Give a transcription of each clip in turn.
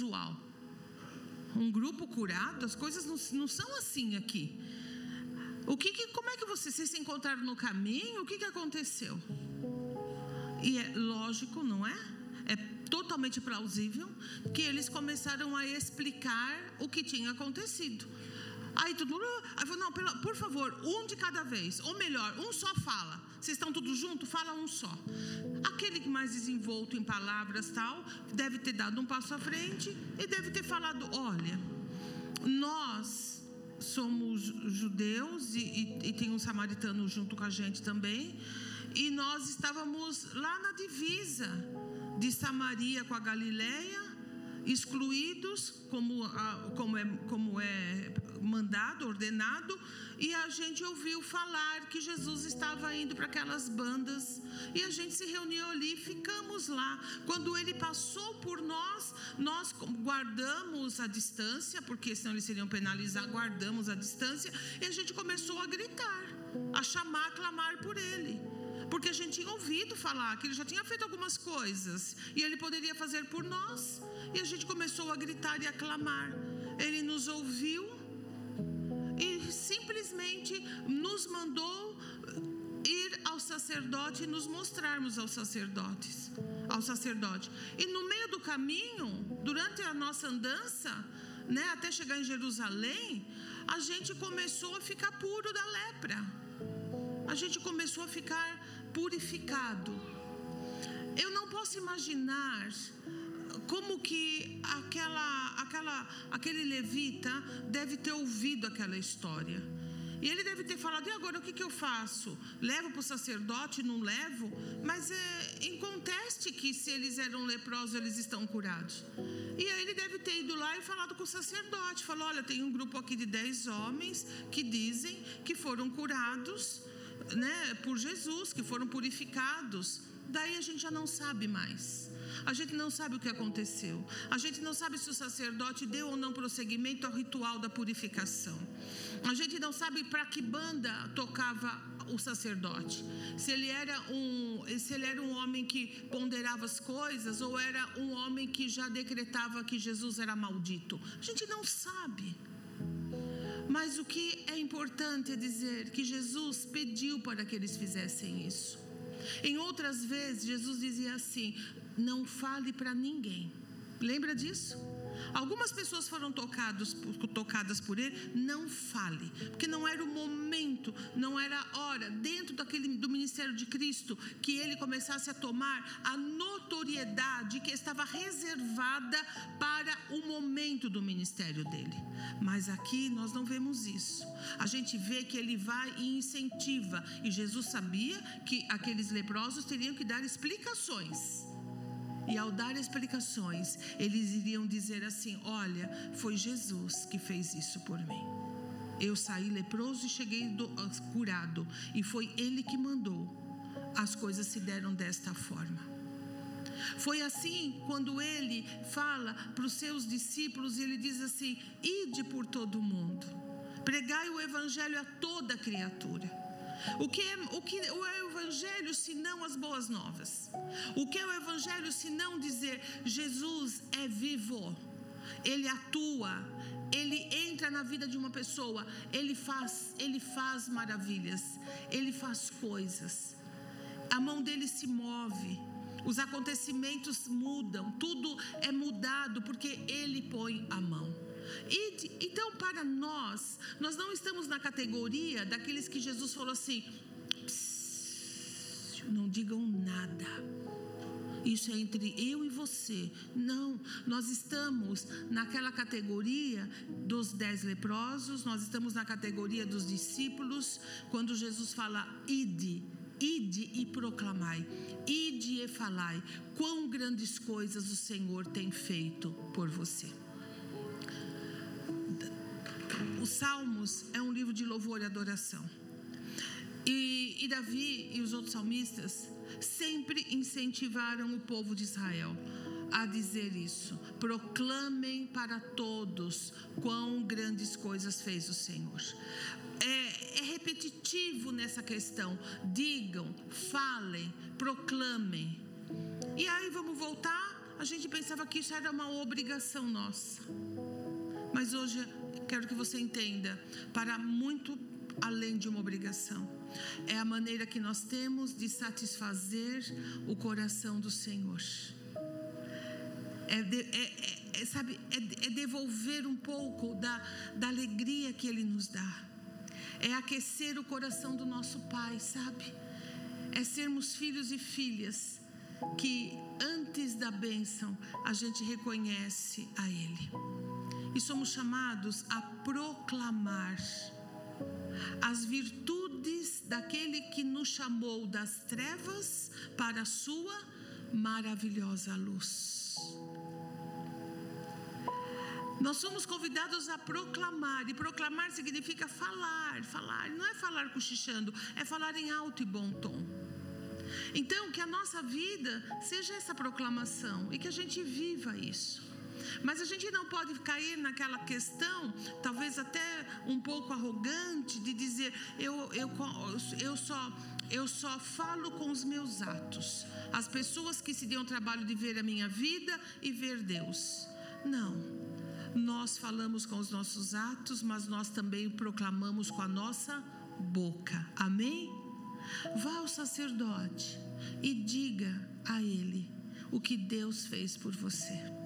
usual. Um grupo curado, as coisas não, não são assim aqui. O que, que, como é que vocês, se encontraram no caminho? O que, que aconteceu? E é lógico, não é? É totalmente plausível que eles começaram a explicar o que tinha acontecido. Aí tudo, aí falou, não, por favor, um de cada vez, ou melhor, um só fala. Vocês estão todos juntos? Fala um só. Aquele que mais desenvolto em palavras tal, deve ter dado um passo à frente e deve ter falado: olha, nós somos judeus e, e, e tem um samaritano junto com a gente também, e nós estávamos lá na divisa de Samaria com a Galileia excluídos, como, como, é, como é mandado, ordenado, e a gente ouviu falar que Jesus estava indo para aquelas bandas, e a gente se reuniu ali ficamos lá. Quando ele passou por nós, nós guardamos a distância, porque senão eles seriam penalizados, guardamos a distância, e a gente começou a gritar, a chamar, a clamar por ele porque a gente tinha ouvido falar que ele já tinha feito algumas coisas e ele poderia fazer por nós. E a gente começou a gritar e a clamar. Ele nos ouviu e simplesmente nos mandou ir ao sacerdote e nos mostrarmos aos sacerdotes, ao sacerdote. E no meio do caminho, durante a nossa andança, né, até chegar em Jerusalém, a gente começou a ficar puro da lepra a gente começou a ficar purificado. Eu não posso imaginar como que aquela, aquela, aquele levita deve ter ouvido aquela história. E ele deve ter falado: e agora o que, que eu faço? Levo para o sacerdote? Não levo? Mas é inconteste que se eles eram leprosos, eles estão curados. E aí ele deve ter ido lá e falado com o sacerdote: falou: olha, tem um grupo aqui de dez homens que dizem que foram curados né, por Jesus, que foram purificados. Daí a gente já não sabe mais. A gente não sabe o que aconteceu. A gente não sabe se o sacerdote deu ou não prosseguimento ao ritual da purificação. A gente não sabe para que banda tocava o sacerdote. Se ele era um, se ele era um homem que ponderava as coisas ou era um homem que já decretava que Jesus era maldito. A gente não sabe. Mas o que é importante é dizer que Jesus pediu para que eles fizessem isso. Em outras vezes, Jesus dizia assim: não fale para ninguém. Lembra disso? Algumas pessoas foram tocados, tocadas por ele, não fale, porque não era o momento, não era a hora, dentro daquele, do ministério de Cristo, que ele começasse a tomar a notoriedade que estava reservada para o momento do ministério dele. Mas aqui nós não vemos isso. A gente vê que ele vai e incentiva, e Jesus sabia que aqueles leprosos teriam que dar explicações. E ao dar explicações, eles iriam dizer assim: Olha, foi Jesus que fez isso por mim. Eu saí leproso e cheguei do, curado, e foi Ele que mandou. As coisas se deram desta forma. Foi assim quando ele fala para os seus discípulos e ele diz assim: Ide por todo o mundo, pregai o evangelho a toda criatura. O que é o, que, é o Evangelho se não as boas novas? O que é o Evangelho se não dizer Jesus é vivo, ele atua, ele entra na vida de uma pessoa, ele faz, ele faz maravilhas, ele faz coisas, a mão dele se move. Os acontecimentos mudam, tudo é mudado porque ele põe a mão. E, então, para nós, nós não estamos na categoria daqueles que Jesus falou assim: não digam nada. Isso é entre eu e você. Não, nós estamos naquela categoria dos dez leprosos, nós estamos na categoria dos discípulos, quando Jesus fala, ide, ide e proclamai, ide e falai, quão grandes coisas o Senhor tem feito por você. Salmos é um livro de louvor e adoração. E, e, Davi e os outros salmistas sempre incentivaram o povo de Israel a dizer isso. Proclamem para todos quão grandes coisas fez o Senhor. É, é repetitivo nessa questão. Digam, falem, proclamem. E aí vamos voltar a gente pensava que isso era uma obrigação nossa. Mas hoje quero que você entenda, para muito além de uma obrigação, é a maneira que nós temos de satisfazer o coração do Senhor. É, de, é, é, é sabe, é, é devolver um pouco da, da alegria que Ele nos dá. É aquecer o coração do nosso Pai, sabe? É sermos filhos e filhas que antes da bênção a gente reconhece a Ele. E somos chamados a proclamar as virtudes daquele que nos chamou das trevas para a sua maravilhosa luz. Nós somos convidados a proclamar, e proclamar significa falar, falar, não é falar cochichando, é falar em alto e bom tom. Então, que a nossa vida seja essa proclamação e que a gente viva isso. Mas a gente não pode cair naquela questão, talvez até um pouco arrogante, de dizer eu, eu, eu, só, eu só falo com os meus atos. As pessoas que se dão o trabalho de ver a minha vida e ver Deus. Não. Nós falamos com os nossos atos, mas nós também proclamamos com a nossa boca. Amém? Vá ao sacerdote e diga a ele o que Deus fez por você.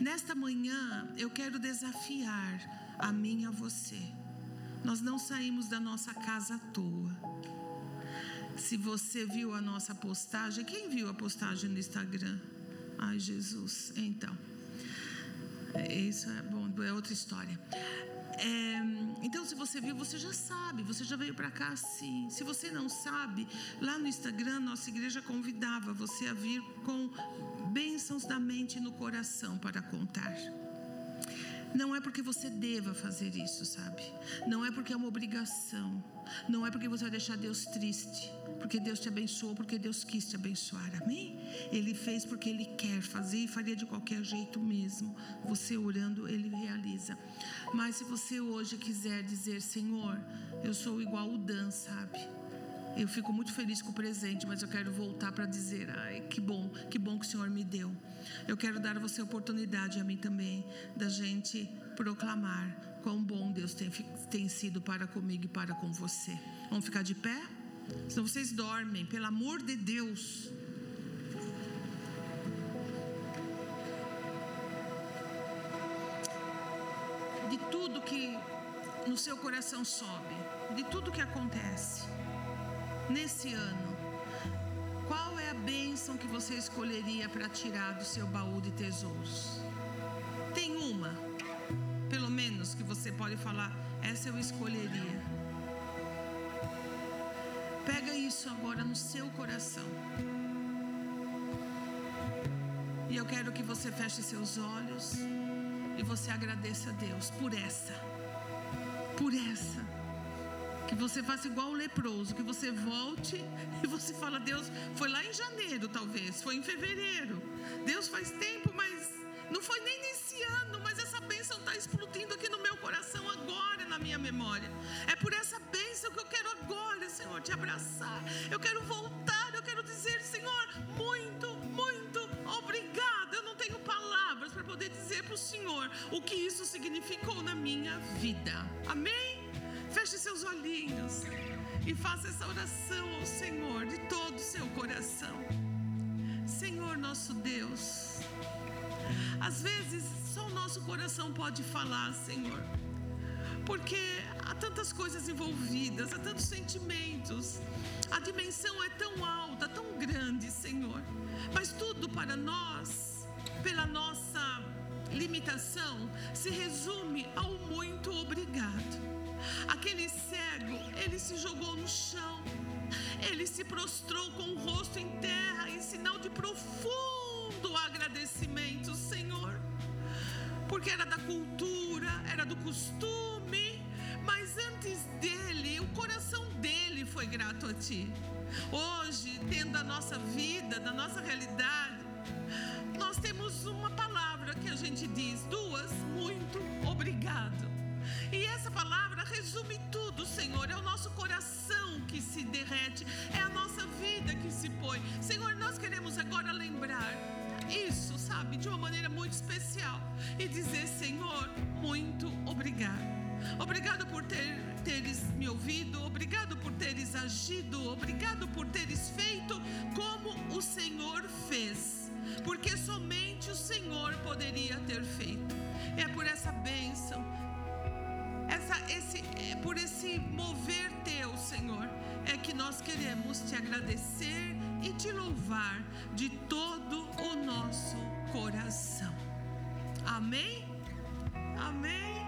Nesta manhã, eu quero desafiar a mim e a você. Nós não saímos da nossa casa à toa. Se você viu a nossa postagem, quem viu a postagem no Instagram? Ai, Jesus. Então, isso é bom, é outra história. É, então, se você viu, você já sabe, você já veio para cá assim. Se você não sabe, lá no Instagram, nossa igreja convidava você a vir com bênçãos da mente e no coração para contar. Não é porque você deva fazer isso, sabe? Não é porque é uma obrigação. Não é porque você vai deixar Deus triste. Porque Deus te abençoou, porque Deus quis te abençoar. Amém? Ele fez porque Ele quer fazer e faria de qualquer jeito mesmo. Você orando, Ele realiza. Mas se você hoje quiser dizer, Senhor, eu sou igual o Dan, sabe? Eu fico muito feliz com o presente, mas eu quero voltar para dizer: ai, que bom, que bom que o Senhor me deu. Eu quero dar a você a oportunidade, a mim também, da gente proclamar quão bom Deus tem, tem sido para comigo e para com você. Vamos ficar de pé? Senão vocês dormem, pelo amor de Deus. De tudo que no seu coração sobe, de tudo que acontece nesse ano, qual é a bênção que você escolheria para tirar do seu baú de tesouros? Tem uma, pelo menos, que você pode falar, essa eu escolheria. Pega isso agora no seu coração. E eu quero que você feche seus olhos e você agradeça a Deus por essa. Por essa que você faça igual o leproso, que você volte e você fala, Deus, foi lá em janeiro talvez, foi em fevereiro. Deus faz tempo, mas não foi nem nesse ano, mas essa bênção está explodindo aqui no meu coração agora, na minha memória. É por essa bênção que eu quero agora, Senhor, te abraçar. Eu quero voltar, eu quero dizer, Senhor, muito, muito obrigada. Eu não tenho palavras para poder dizer para o Senhor o que isso significou na minha vida. Amém? Feche seus olhinhos e faça essa oração ao Senhor de todo o seu coração. Senhor nosso Deus, às vezes só o nosso coração pode falar, Senhor, porque há tantas coisas envolvidas, há tantos sentimentos, a dimensão é tão alta, tão grande, Senhor, mas tudo para nós, pela nossa limitação, se resume ao muito obrigado. Aquele cego, ele se jogou no chão, ele se prostrou com o rosto em terra em sinal de profundo agradecimento, Senhor, porque era da cultura, era do costume, mas antes dele, o coração dele foi grato a Ti. Hoje, dentro da nossa vida, da nossa realidade, nós temos uma palavra que a gente diz, duas, muito obrigado. E essa palavra resume tudo, Senhor. É o nosso coração que se derrete, é a nossa vida que se põe. Senhor, nós queremos agora lembrar isso, sabe? céu e dizer: Senhor, muito obrigado. Obrigado por ter, teres me ouvido, obrigado por teres agido, obrigado por teres feito como o Senhor fez, porque somente o Senhor poderia ter feito. É esse, é por esse mover teu, Senhor, é que nós queremos te agradecer e te louvar de todo o nosso coração. Amém? Amém.